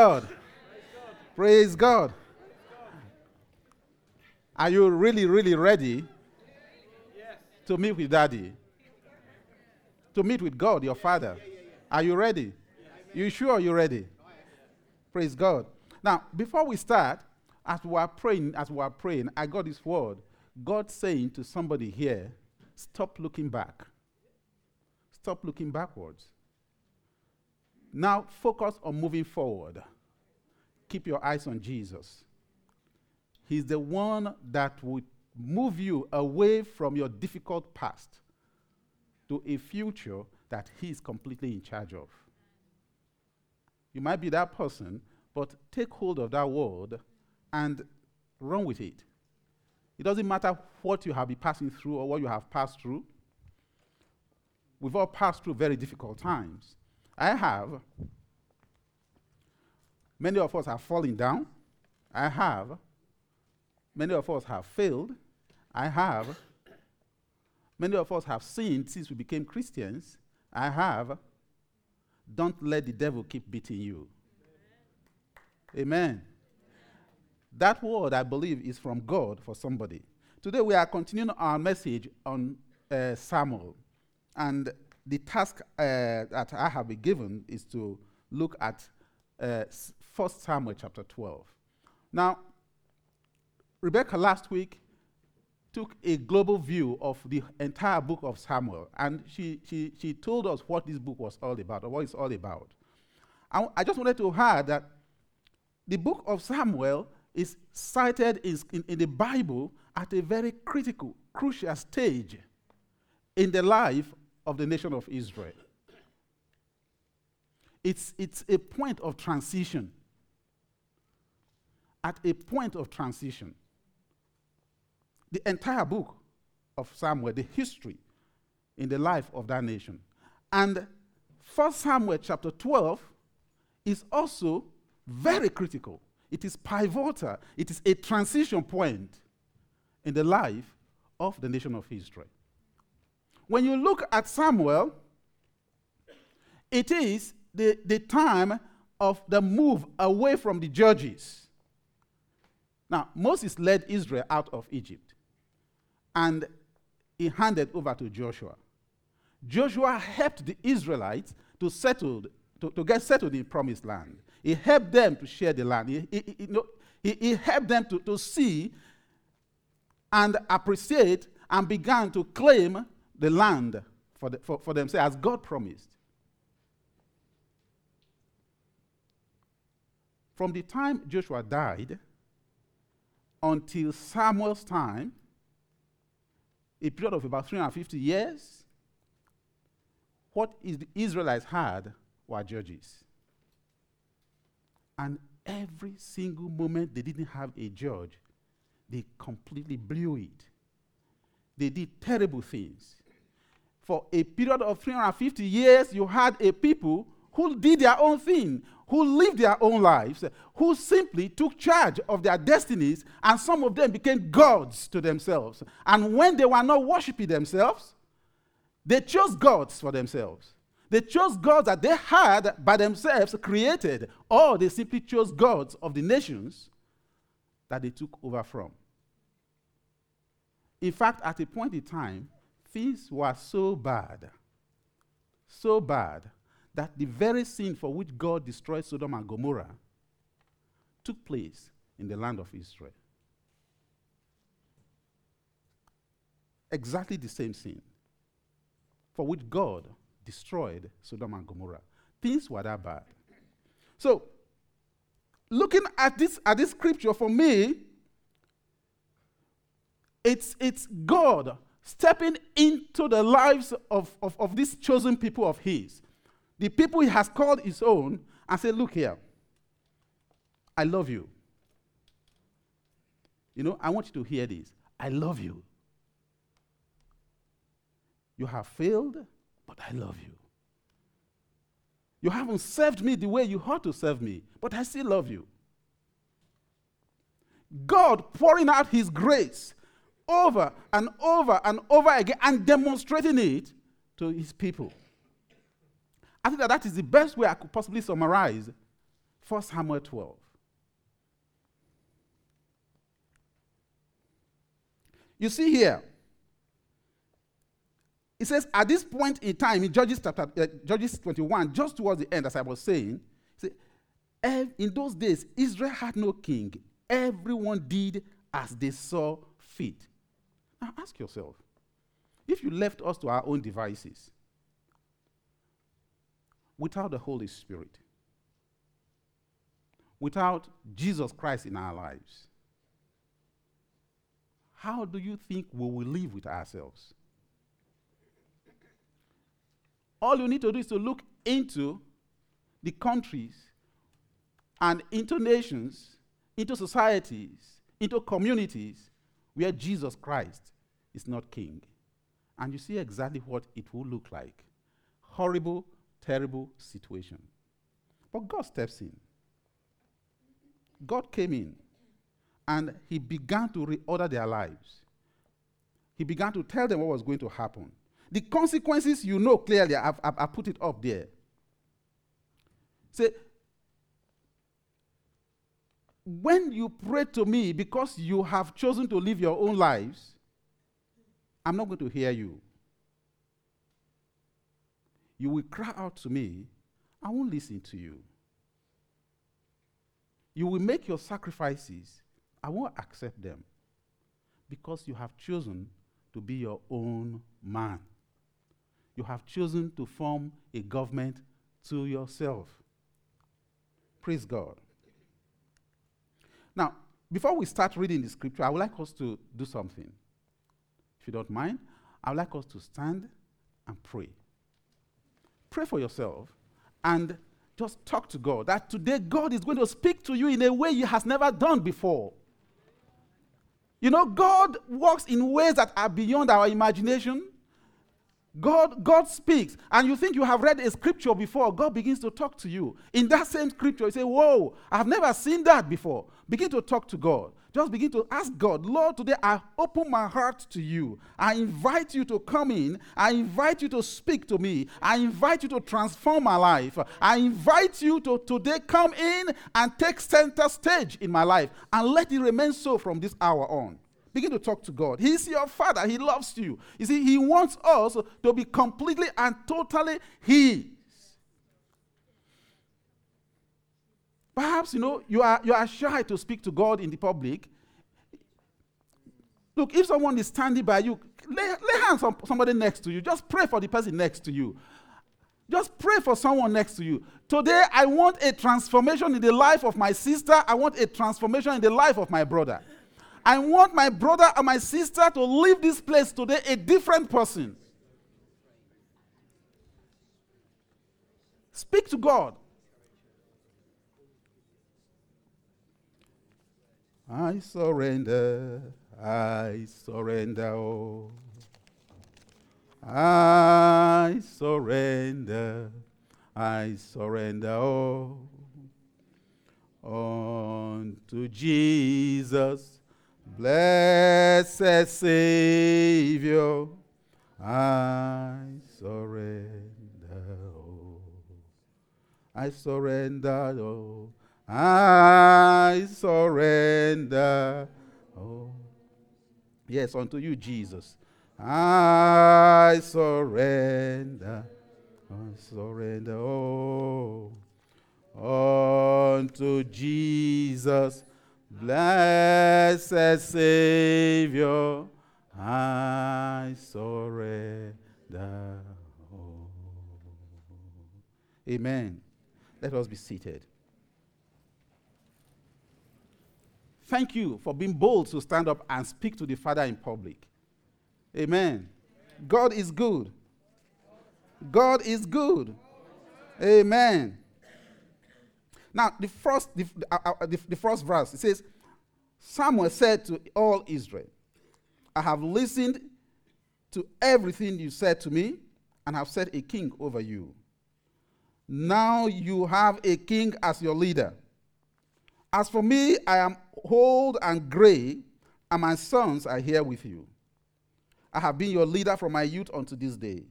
God. Praise God. Are you really, really ready to meet with Daddy? To meet with God, your Father? Are you ready? You sure you're ready? Praise God. Now, before we start, as we are praying, as we are praying, I got this word. God saying to somebody here, stop looking back. Stop looking backwards. Now focus on moving forward. Keep your eyes on Jesus. He's the one that will move you away from your difficult past to a future that He is completely in charge of. You might be that person, but take hold of that word and run with it. It doesn't matter what you have been passing through or what you have passed through. We've all passed through very difficult times. I have. Many of us have fallen down. I have. Many of us have failed. I have. Many of us have sinned since we became Christians. I have. Don't let the devil keep beating you. Amen. That word, I believe, is from God for somebody. Today, we are continuing our message on uh, Samuel. And the task uh, that I have been given is to look at uh, 1 Samuel chapter 12. Now, Rebecca last week took a global view of the entire book of Samuel, and she, she, she told us what this book was all about, or what it's all about. I, I just wanted to add that the book of Samuel is cited in, in, in the Bible at a very critical, crucial stage in the life of the nation of Israel. It's, it's a point of transition. At a point of transition. The entire book of Samuel, the history in the life of that nation. And 1 Samuel chapter 12 is also very critical. It is pivotal. It is a transition point in the life of the nation of Israel. When you look at Samuel, it is the, the time of the move away from the judges. Now, Moses led Israel out of Egypt and he handed over to Joshua. Joshua helped the Israelites to settle, to, to get settled in promised land. He helped them to share the land. He, he, he, he, he helped them to, to see and appreciate and began to claim the land for, the, for, for themselves as God promised. From the time Joshua died until Samuel's time, a period of about 350 years, what is the Israelites had were judges. And every single moment they didn't have a judge, they completely blew it. They did terrible things for a period of 350 years, you had a people who did their own thing, who lived their own lives, who simply took charge of their destinies, and some of them became gods to themselves. And when they were not worshiping themselves, they chose gods for themselves. They chose gods that they had by themselves created, or they simply chose gods of the nations that they took over from. In fact, at a point in time, things were so bad, so bad, that the very sin for which God destroyed Sodom and Gomorrah took place in the land of Israel. Exactly the same sin for which God destroyed Sodom and Gomorrah. Things were that bad. So, looking at this, at this scripture, for me, it's, it's God stepping into the lives of, of, of these chosen people of His, the people He has called His own, and say, Look here, I love you. You know, I want you to hear this. I love you. You have failed, but I love you. You haven't served me the way you ought to serve me, but I still love you. God pouring out His grace over and over and over again and demonstrating it to his people. I think that that is the best way I could possibly summarize 1 Samuel 12. You see here, it says at this point in time in Judges chapter uh, Judges 21, just towards the end, as I was saying, in those days Israel had no king. Everyone did as they saw fit. Now ask yourself, if you left us to our own devices, without the Holy Spirit, without Jesus Christ in our lives, how do you think we will live with ourselves? All you need to do is to look into the countries and into nations, into societies, into communities where Jesus Christ is not king. And you see exactly what it will look like. Horrible, terrible situation. But God steps in. God came in and he began to reorder their lives. He began to tell them what was going to happen. The consequences, you know clearly, I've, I've, I've put it up there. Say, when you pray to me because you have chosen to live your own lives, I'm not going to hear you. You will cry out to me, I won't listen to you. You will make your sacrifices, I won't accept them because you have chosen to be your own man you have chosen to form a government to yourself. Praise God. Now, before we start reading the scripture, I would like us to do something. If you don't mind, I would like us to stand and pray. Pray for yourself and just talk to God that today God is going to speak to you in a way He has never done before. You know, God works in ways that are beyond our imagination. God, God speaks, and you think you have read a scripture before, God begins to talk to you. In that same scripture, you say, Whoa, I've never seen that before. Begin to talk to God. Just begin to ask God, Lord, today I open my heart to you. I invite you to come in. I invite you to speak to me. I invite you to transform my life. I invite you to today come in and take center stage in my life and let it remain so from this hour on. Begin to talk to God. He's your father. He loves you. You see, He wants us to be completely and totally His. Perhaps, you know, you are, you are shy to speak to God in the public. Look, if someone is standing by you, lay, lay hands on somebody next to you. Just pray for the person next to you. Just pray for someone next to you. Today, I want a transformation in the life of my sister. I want a transformation in the life of my brother. I want my brother and my sister to leave this place today a different person. Speak to God. I surrender, I surrender, oh. I surrender, I surrender, oh. Unto Jesus Blessed Savior, I surrender. Oh. I surrender. Oh. I surrender. Oh. Yes, unto you, Jesus. I surrender. I surrender. Oh. Unto Jesus Blessed Savior, I surrender. Amen. Let us be seated. Thank you for being bold to stand up and speak to the Father in public. Amen. God is good. God is good. Amen. Now, the first, the, uh, uh, the, the first verse, it says, Samuel said to all Israel, I have listened to everything you said to me and have set a king over you. Now you have a king as your leader. As for me, I am old and gray, and my sons are here with you. I have been your leader from my youth unto this day.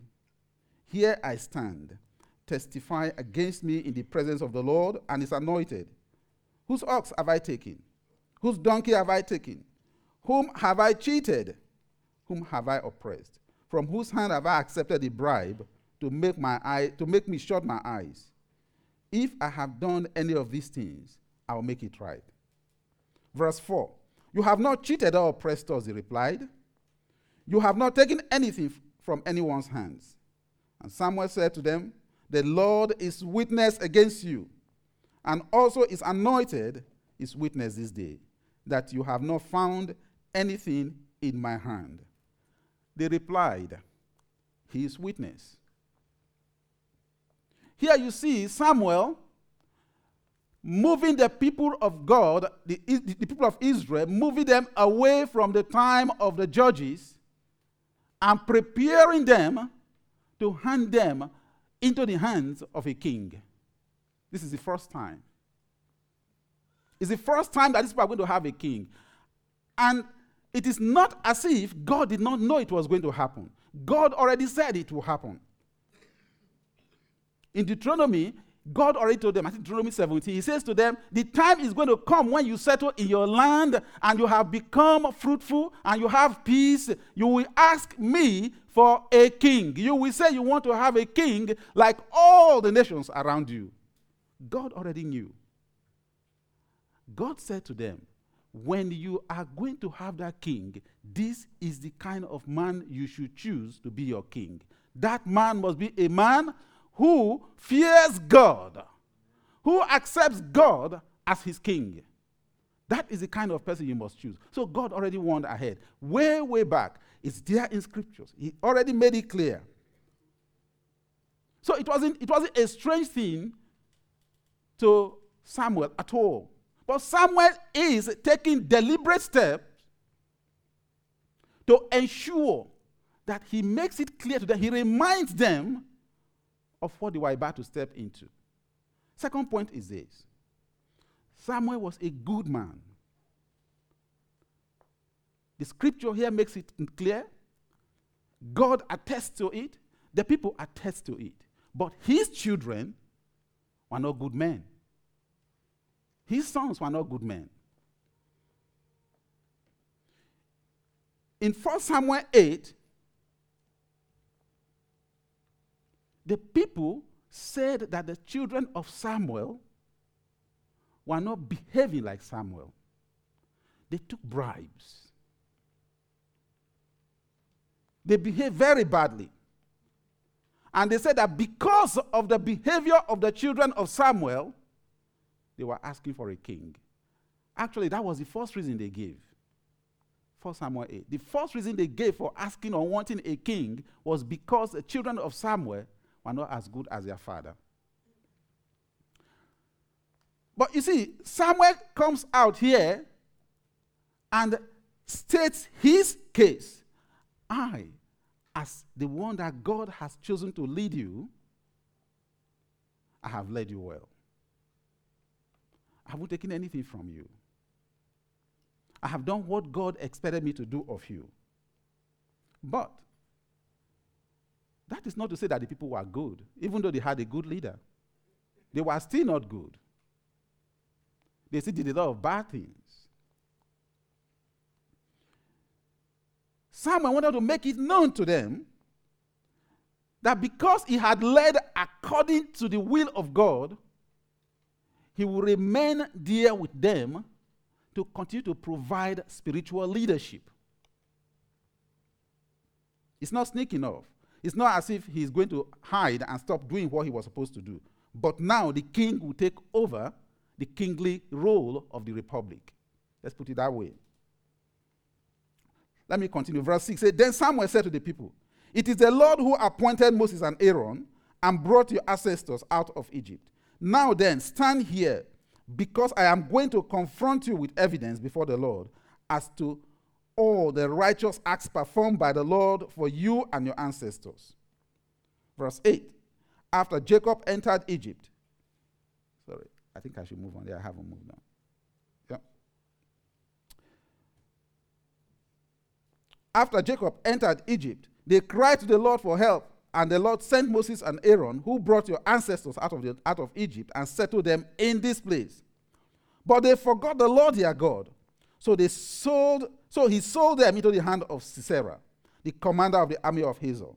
Here I stand testify against me in the presence of the Lord and his anointed? Whose ox have I taken? Whose donkey have I taken? Whom have I cheated? Whom have I oppressed? From whose hand have I accepted a bribe to make, my eye, to make me shut my eyes? If I have done any of these things, I will make it right. Verse 4 You have not cheated or oppressed us, he replied. You have not taken anything from anyone's hands. And Samuel said to them, The Lord is witness against you, and also is anointed is witness this day, that you have not found anything in my hand. They replied, He is witness. Here you see Samuel moving the people of God, the, the people of Israel, moving them away from the time of the judges and preparing them to hand them into the hands of a king. This is the first time. It's the first time that these people are going to have a king. And it is not as if God did not know it was going to happen. God already said it will happen. In Deuteronomy, God already told them, I think Deuteronomy 17, He says to them, The time is going to come when you settle in your land and you have become fruitful and you have peace. You will ask me for a king. You will say you want to have a king like all the nations around you. God already knew. God said to them, When you are going to have that king, this is the kind of man you should choose to be your king. That man must be a man who fears God, who accepts God as his king. That is the kind of person you must choose. So God already warned ahead. Way, way back. It's there in scriptures. He already made it clear. So it wasn't, it wasn't a strange thing to Samuel at all. But Samuel is taking deliberate steps to ensure that he makes it clear to them, he reminds them of what they were about to step into. Second point is this Samuel was a good man. The scripture here makes it clear. God attests to it, the people attest to it. But his children were not good men. His sons were not good men. In 1 Samuel 8, The people said that the children of Samuel were not behaving like Samuel. They took bribes. They behaved very badly. And they said that because of the behavior of the children of Samuel, they were asking for a king. Actually, that was the first reason they gave. 1 Samuel 8. The first reason they gave for asking or wanting a king was because the children of Samuel were not as good as their father. But you see, Samuel comes out here and states his case. I, as the one that God has chosen to lead you, I have led you well. I haven't taken anything from you. I have done what God expected me to do of you. But that is not to say that the people were good, even though they had a good leader. They were still not good. They still did a lot of bad things. Samuel wanted to make it known to them that because he had led according to the will of God, he will remain there with them to continue to provide spiritual leadership. It's not sneaking off. It's not as if he's going to hide and stop doing what he was supposed to do. But now the king will take over the kingly role of the republic. Let's put it that way. Let me continue. Verse 6 says, Then Samuel said to the people, It is the Lord who appointed Moses and Aaron and brought your ancestors out of Egypt. Now then, stand here, because I am going to confront you with evidence before the Lord as to all the righteous acts performed by the Lord for you and your ancestors. Verse 8 After Jacob entered Egypt, sorry, I think I should move on there. I haven't moved on. Yeah. After Jacob entered Egypt, they cried to the Lord for help, and the Lord sent Moses and Aaron, who brought your ancestors out of, the, out of Egypt, and settled them in this place. But they forgot the Lord their God. So they sold, so he sold them into the hand of Sisera, the commander of the army of Hazor,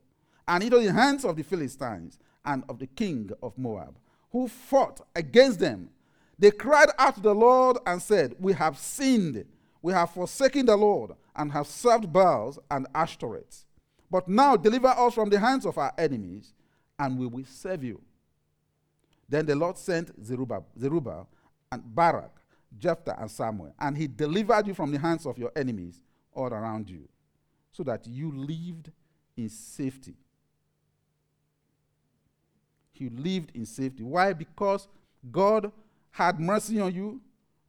and into the hands of the Philistines and of the king of Moab, who fought against them. They cried out to the Lord and said, We have sinned. We have forsaken the Lord and have served Baals and Ashtoreths. But now deliver us from the hands of our enemies, and we will serve you. Then the Lord sent Jerub-Baal, Jerub-Baal and Barak, Jephthah, and Samuel, and he delivered you from the hands of your enemies all around you, so that you lived in safety. You lived in safety. Why? Because God had mercy on you,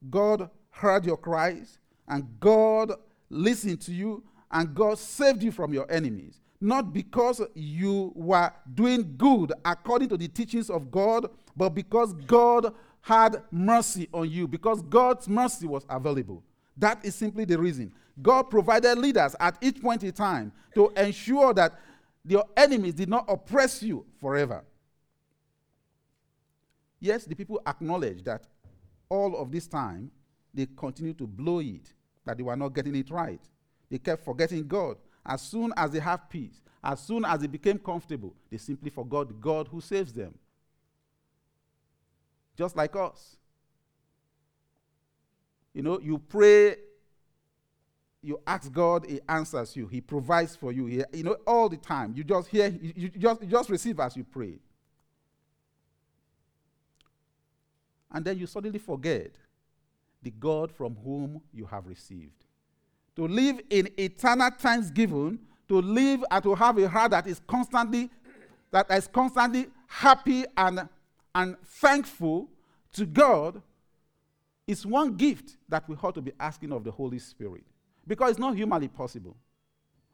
God heard your cries, and God listened to you and God saved you from your enemies. Not because you were doing good according to the teachings of God, but because God had mercy on you, because God's mercy was available. That is simply the reason. God provided leaders at each point in time to ensure that your enemies did not oppress you forever. Yes, the people acknowledged that all of this time they continued to blow it, that they were not getting it right. They kept forgetting God. As soon as they have peace, as soon as they became comfortable, they simply forgot God who saves them. Just like us. You know, you pray, you ask God, He answers you, He provides for you. He, you know, all the time. You just hear, you, you just, you just receive as you pray. And then you suddenly forget the God from whom you have received to live in eternal thanksgiving, to live and to have a heart that is constantly that is constantly happy and, and thankful to God is one gift that we ought to be asking of the Holy Spirit. Because it's not humanly possible.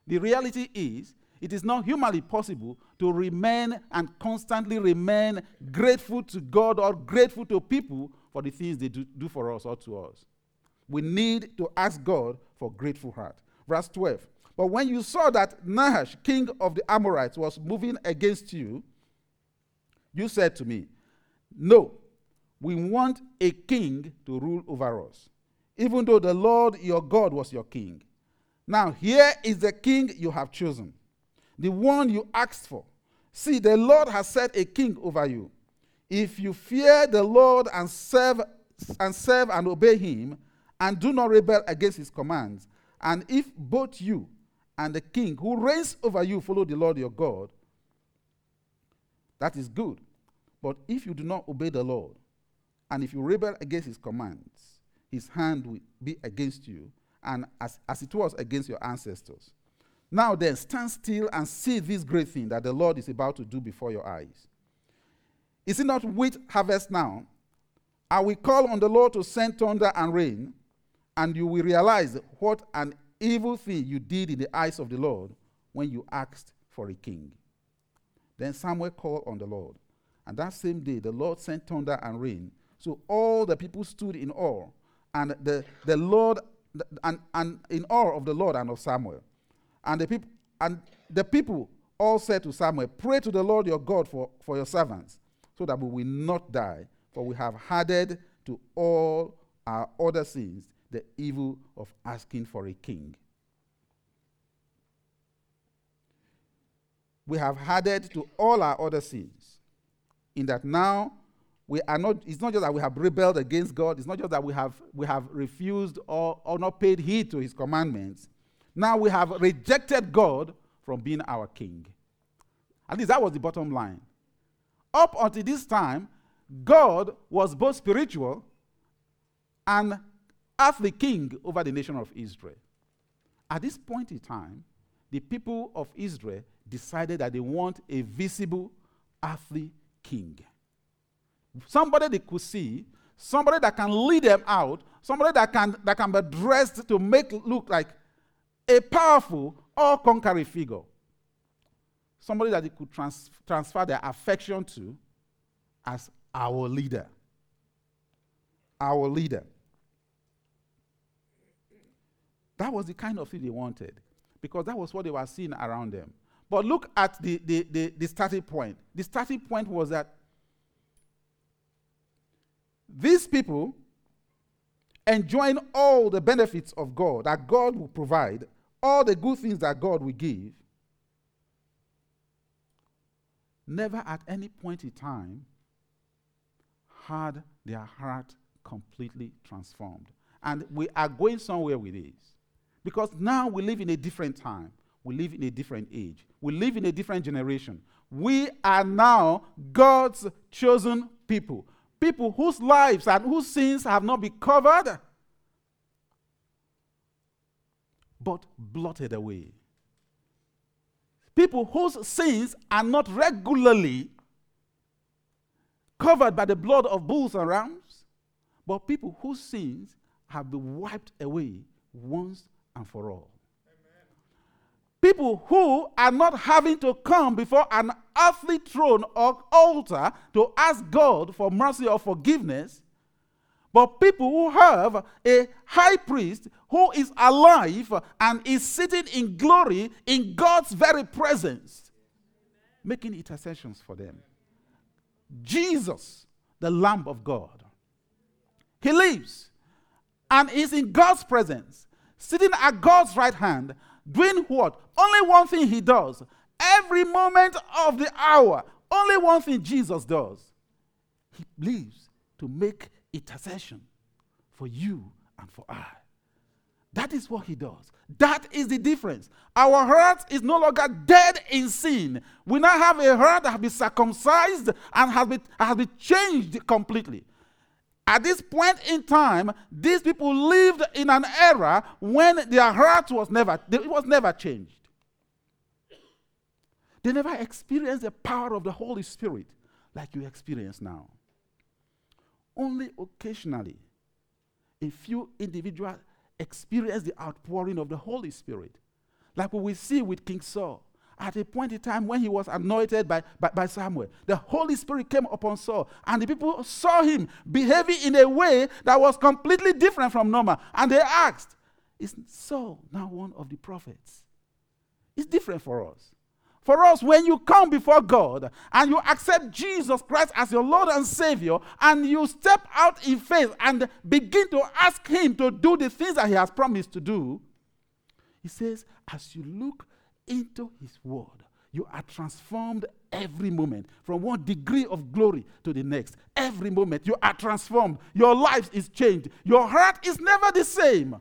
The reality is, it is not humanly possible to remain and constantly remain grateful to God or grateful to people for the things they do, do for us or to us we need to ask God for grateful heart. Verse 12. But when you saw that Nahash, king of the Amorites, was moving against you, you said to me, No, we want a king to rule over us, even though the Lord your God was your king. Now, here is the king you have chosen, the one you asked for. See, the Lord has set a king over you. If you fear the Lord and serve and serve and obey him, and do not rebel against his commands. And if both you and the king who reigns over you follow the Lord your God, that is good. But if you do not obey the Lord, and if you rebel against his commands, his hand will be against you, and as, as it was against your ancestors. Now then, stand still and see this great thing that the Lord is about to do before your eyes. Is it not wheat harvest now? I will call on the Lord to send thunder and rain, and you will realize what an evil thing you did in the eyes of the Lord when you asked for a king. Then Samuel called on the Lord. And that same day, the Lord sent thunder and rain. So all the people stood in awe, and the, the Lord, and, and in awe of the Lord and of Samuel. And the people, and the people all said to Samuel, Pray to the Lord your God for, for your servants, so that we will not die, for we have added to all our other sins the evil of asking for a king. We have added to all our other sins, in that now we are not, it's not just that we have rebelled against God, it's not just that we have, we have refused or, or not paid heed to his commandments. Now we have rejected God from being our king. At least that was the bottom line. Up until this time, God was both spiritual and earthly king over the nation of Israel. At this point in time, the people of Israel decided that they want a visible earthly king. Somebody they could see, somebody that can lead them out, somebody that can, that can be dressed to make look like a powerful or conquering figure. Somebody that they could trans- transfer their affection to as our leader. Our leader. That was the kind of thing they wanted because that was what they were seeing around them. But look at the, the, the, the starting point. The starting point was that these people enjoying all the benefits of God that God will provide, all the good things that God will give, never at any point in time had their heart completely transformed. And we are going somewhere with this. Because now we live in a different time. We live in a different age. We live in a different generation. We are now God's chosen people. People whose lives and whose sins have not been covered, but blotted away. People whose sins are not regularly covered by the blood of bulls and rams, but people whose sins have been wiped away once and for all. People who are not having to come before an earthly throne or altar to ask God for mercy or forgiveness, but people who have a high priest who is alive and is sitting in glory in God's very presence, making intercessions for them. Jesus, the Lamb of God. He lives and is in God's presence, sitting at God's right hand, doing what? Only one thing he does. Every moment of the hour, only one thing Jesus does. He lives to make intercession for you and for I. That is what he does. That is the difference. Our heart is no longer dead in sin. We now have a heart that has been circumcised and has been, has been changed completely. At this point in time, these people lived in an era when their heart was never, it was never changed. They never experienced the power of the Holy Spirit like you experience now. Only occasionally, a few individuals experience the outpouring of the Holy Spirit. Like what we see with King Saul. At a point in time when he was anointed by, by, by, Samuel, the Holy Spirit came upon Saul, and the people saw him behaving in a way that was completely different from normal. And they asked, Is Saul now one of the prophets? It's different for us. For us, when you come before God and you accept Jesus Christ as your Lord and Savior, and you step out in faith and begin to ask Him to do the things that He has promised to do, He says, as you look into His Word, you are transformed every moment from one degree of glory to the next. Every moment you are transformed. Your life is changed. Your heart is never the same.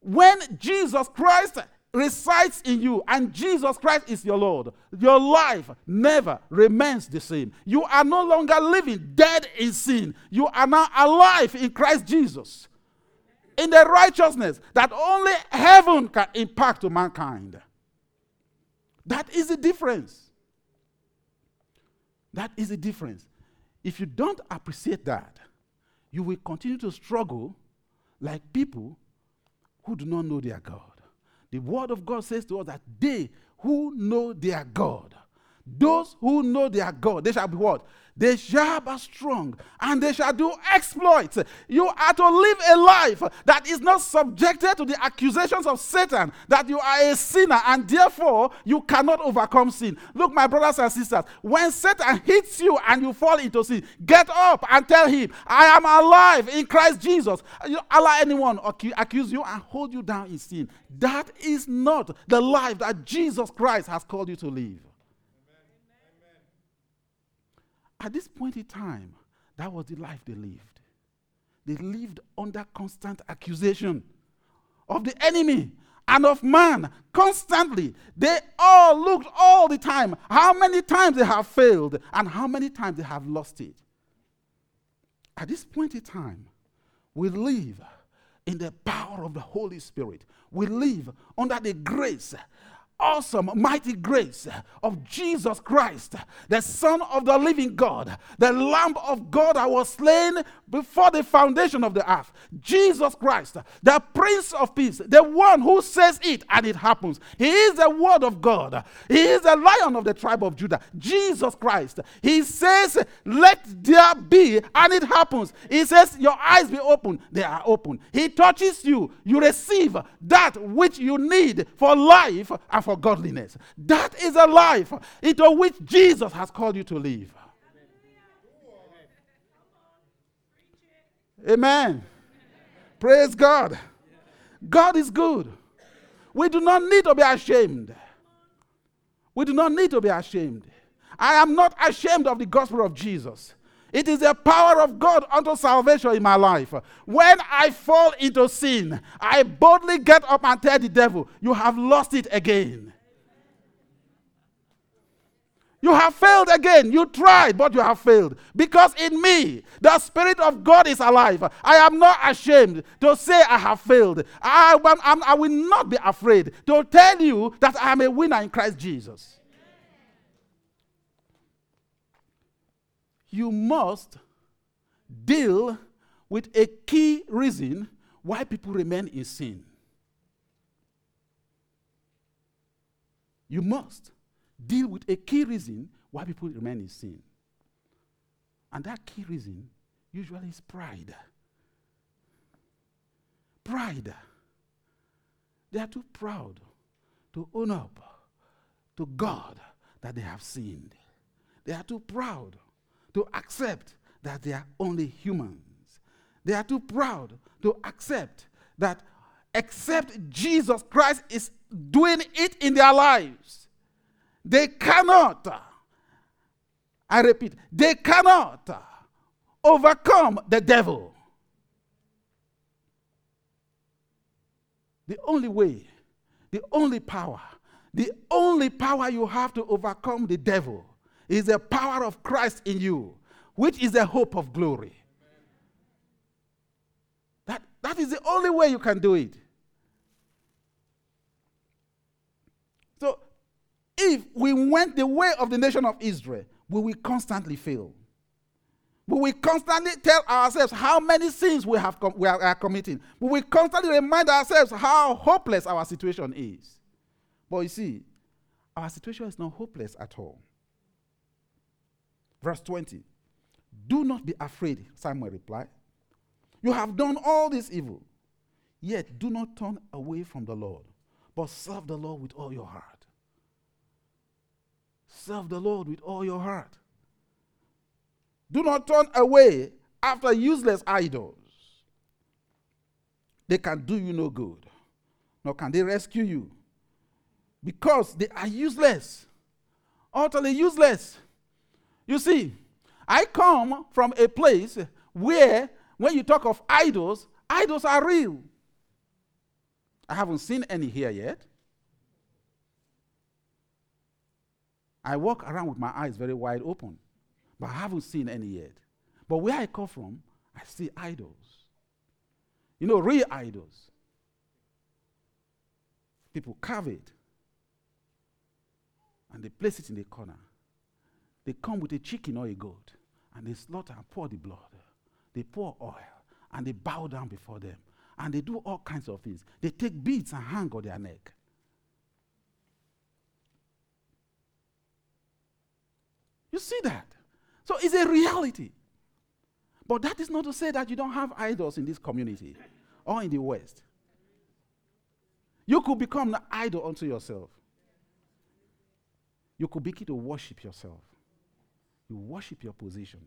When Jesus Christ resides in you and Jesus Christ is your Lord, your life never remains the same. You are no longer living dead in sin. You are now alive in Christ Jesus. In the righteousness that only heaven can impact to mankind. That is the difference. That is the difference. If you don't appreciate that, you will continue to struggle like people who do not know their God. The word of God says to us that they who know their God, those who know their God, they shall be what? They shall be strong and they shall do exploits. You are to live a life that is not subjected to the accusations of Satan that you are a sinner and therefore you cannot overcome sin. Look, my brothers and sisters, when Satan hits you and you fall into sin, get up and tell him, I am alive in Christ Jesus. You allow anyone accuse you and hold you down in sin. That is not the life that Jesus Christ has called you to live. At this point in time, that was the life they lived. They lived under constant accusation of the enemy and of man constantly. They all looked all the time how many times they have failed and how many times they have lost it. At this point in time, we live in the power of the Holy Spirit. We live under the grace awesome, mighty grace of Jesus Christ, the Son of the living God, the Lamb of God that was slain before the foundation of the earth. Jesus Christ, the Prince of Peace, the one who says it and it happens. He is the Word of God, He is the Lion of the tribe of Judah. Jesus Christ, He says, Let there be, and it happens. He says, Your eyes be open, they are open. He touches you, you receive that which you need for life and for for godliness. That is a life into which Jesus has called you to live. Amen. Praise God. God is good. We do not need to be ashamed. We do not need to be ashamed. I am not ashamed of the gospel of Jesus. It is the power of God unto salvation in my life. When I fall into sin, I boldly get up and tell the devil, You have lost it again. You have failed again. You tried, but you have failed. Because in me, the Spirit of God is alive. I am not ashamed to say I have failed. I, I, I will not be afraid to tell you that I am a winner in Christ Jesus. You must deal with a key reason why people remain in sin. You must deal with a key reason why people remain in sin. And that key reason usually is pride. Pride. They are too proud to own up to God that they have sinned. They are too proud to accept that they are only humans. They are too proud to accept that except Jesus Christ is doing it in their lives, they cannot, I repeat, they cannot overcome the devil. The only way, the only power, the only power you have to overcome the devil is the power of Christ in you, which is the hope of glory. That, that is the only way you can do it. So, if we went the way of the nation of Israel, we will constantly fail. We will constantly tell ourselves how many sins we, have com- we are, are committing. We will constantly remind ourselves how hopeless our situation is. But you see, our situation is not hopeless at all. Verse 20 Do not be afraid, Samuel replied. You have done all this evil, yet do not turn away from the Lord, but serve the Lord with all your heart. Serve the Lord with all your heart. Do not turn away after useless idols. They can do you no good, nor can they rescue you. Because they are useless, utterly useless. You see, I come from a place where, when you talk of idols, idols are real. I haven't seen any here yet. I walk around with my eyes very wide open, but I haven't seen any yet. But where I come from, I see idols. You know, real idols. People carve it and they place it in the corner. They come with a chicken or a goat and they slaughter and pour the blood. They pour oil and they bow down before them and they do all kinds of things. They take beads and hang on their neck. You see that? So it's a reality. But that is not to say that you don't have idols in this community or in the West. You could become an idol unto yourself. You could begin to worship yourself. You worship your position.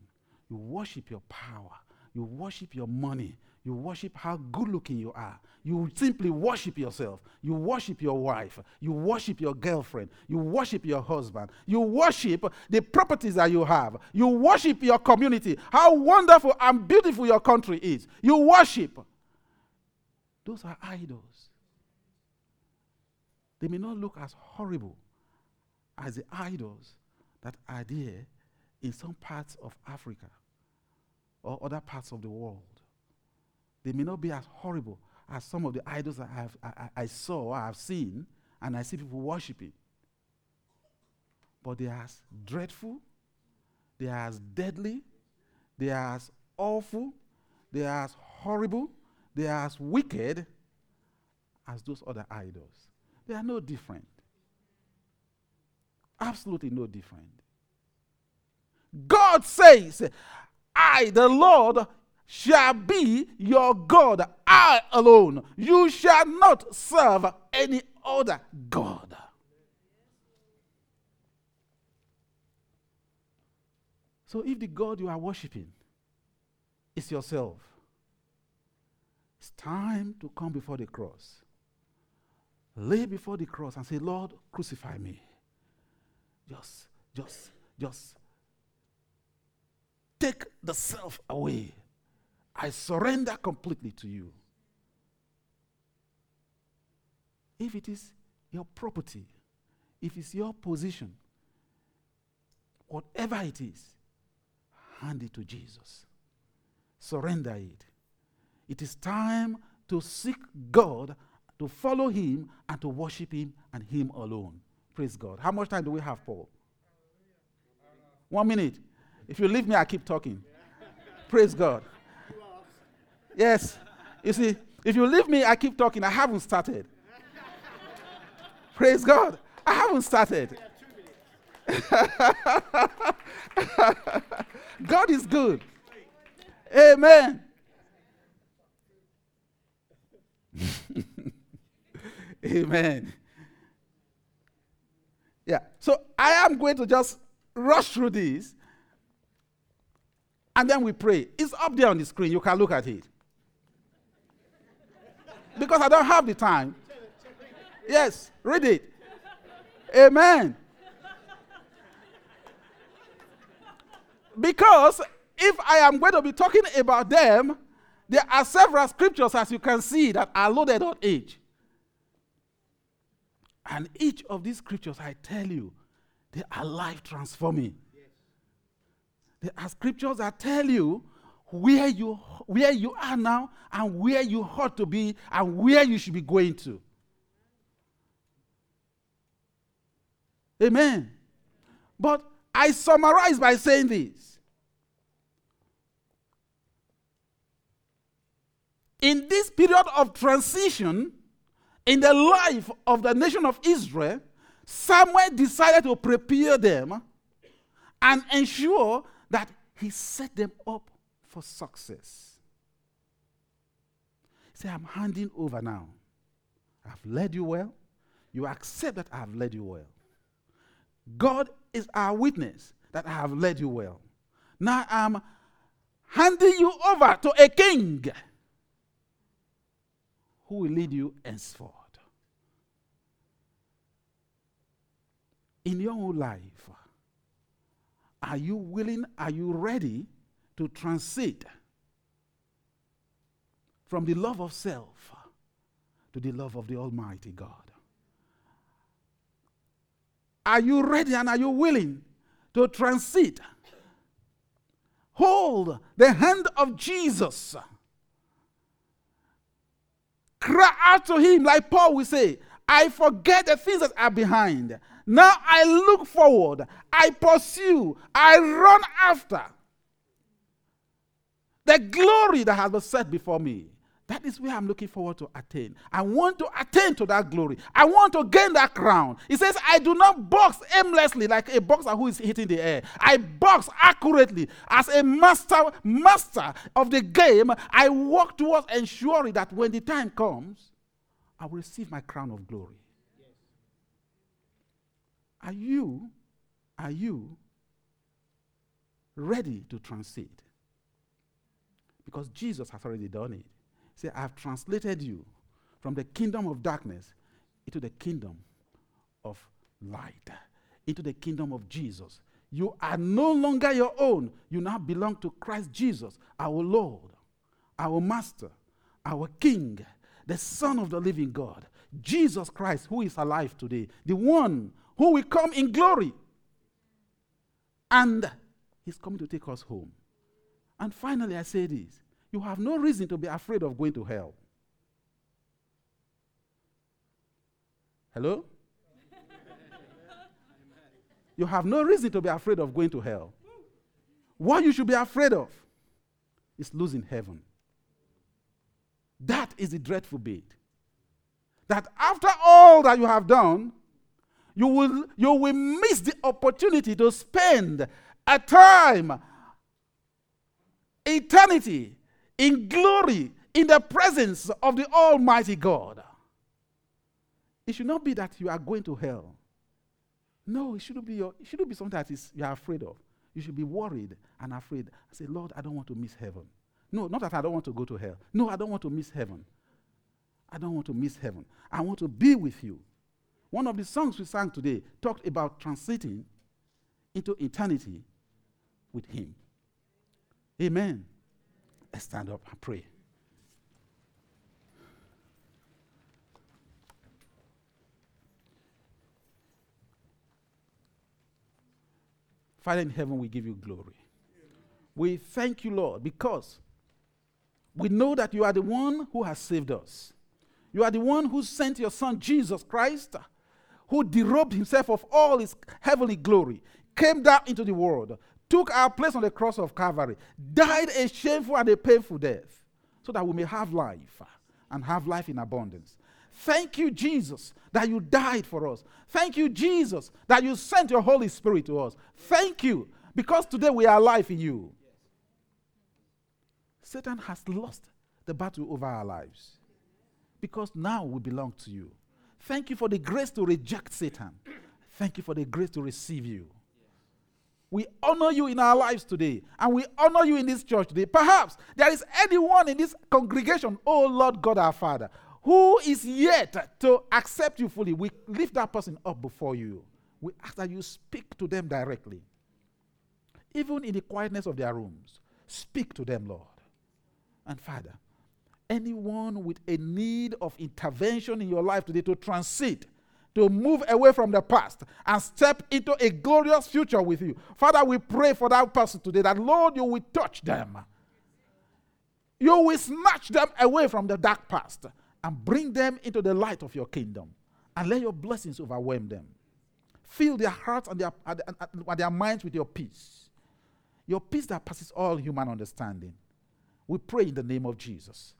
You worship your power. You worship your money. You worship how good looking you are. You simply worship yourself. You worship your wife. You worship your girlfriend. You worship your husband. You worship the properties that you have. You worship your community. How wonderful and beautiful your country is. You worship. Those are idols. They may not look as horrible as the idols that are there in some parts of Africa or other parts of the world. They may not be as horrible as some of the idols I, have, I, I saw, I have seen, and I see people worshiping. But they are as dreadful, they are as deadly, they are as awful, they are as horrible, they are as wicked as those other idols. They are no different. Absolutely no different. God says, I, the Lord, shall be your God, I alone. You shall not serve any other God. So if the God you are worshiping is yourself, it's time to come before the cross. Lay before the cross and say, Lord, crucify me. Just, just, just take the self away. I surrender completely to you. If it is your property, if it's your position, whatever it is, hand it to Jesus. Surrender it. It is time to seek God, to follow Him, and to worship Him and Him alone. Praise God. How much time do we have, Paul? One minute. If you leave me, I keep talking. Praise God. Yes. You see, if you leave me, I keep talking. I haven't started. Praise God. I haven't started. God is good. Amen. Amen. Yeah. So I am going to just rush through this and then we pray. It's up there on the screen. You can look at it. Because I don't have the time. Yes, read it. Amen. Because if I am going to be talking about them, there are several scriptures, as you can see, that are loaded on each. And each of these scriptures, I tell you, they are life transforming. Are scriptures that tell you where you, where you are now and where you ought to be and where you should be going to. Amen. But I summarize by saying this. In this period of transition in the life of the nation of Israel, Samuel decided to prepare them and ensure that he set them up for success. Say, I'm handing over now. I've led you well. You accept that I have led you well. God is our witness that I have led you well. Now I'm handing you over to a king who will lead you henceforth. In your own life, are you willing, are you ready to transit from the love of self to the love of the Almighty God? Are you ready and are you willing to transit? Hold the hand of Jesus. Cry out to him, like Paul will say, I forget the things that are behind. Now I look forward. I pursue. I run after the glory that has been set before me. That is where I'm looking forward to attain. I want to attain to that glory. I want to gain that crown. He says, I do not box aimlessly like a boxer who is hitting the air. I box accurately as a master, master of the game. I work towards ensuring that when the time comes, I will receive my crown of glory. Are you, are you ready to transit? Because Jesus has already done it. Say, I have translated you from the kingdom of darkness into the kingdom of light, into the kingdom of Jesus. You are no longer your own. You now belong to Christ Jesus, our Lord, our Master, our King, the Son of the living God. Jesus Christ, who is alive today, the one who will come in glory. And he's coming to take us home. And finally, I say this you have no reason to be afraid of going to hell. Hello? you have no reason to be afraid of going to hell. What you should be afraid of is losing heaven. That is the dreadful bit. That after all that you have done, you will, you will miss the opportunity to spend a time, eternity, in glory in the presence of the Almighty God. It should not be that you are going to hell. No, it shouldn't be, your, it shouldn't be something that is, you are afraid of. You should be worried and afraid. I say, Lord, I don't want to miss heaven. No, not that I don't want to go to hell. No, I don't want to miss heaven. I don't want to miss heaven. I want to be with you. One of the songs we sang today talked about transiting into eternity with Him. Amen. Let's stand up and pray. Father in heaven, we give you glory. We thank you, Lord, because we know that you are the one who has saved us. You are the one who sent your Son, Jesus Christ, who derobed himself of all his heavenly glory, came down into the world, took our place on the cross of Calvary, died a shameful and a painful death, so that we may have life and have life in abundance. Thank you, Jesus, that you died for us. Thank you, Jesus, that you sent your Holy Spirit to us. Thank you, because today we are alive in you. Satan has lost the battle over our lives because now we belong to you. Thank you for the grace to reject Satan. Thank you for the grace to receive you. We honor you in our lives today, and we honor you in this church today. Perhaps there is anyone in this congregation, oh Lord God our Father, who is yet to accept you fully, we lift that person up before you. We ask that you speak to them directly. Even in the quietness of their rooms, speak to them, Lord. And Father, anyone with a need of intervention in your life today to transit, to move away from the past and step into a glorious future with you. Father, we pray for that person today that, Lord, you will touch them. You will snatch them away from the dark past and bring them into the light of your kingdom and let your blessings overwhelm them. Fill their hearts and their, and, and, and their minds with your peace. Your peace that passes all human understanding. We pray in the name of Jesus.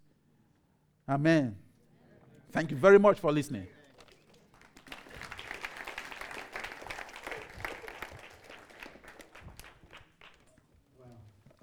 Amen. Thank you very much for listening.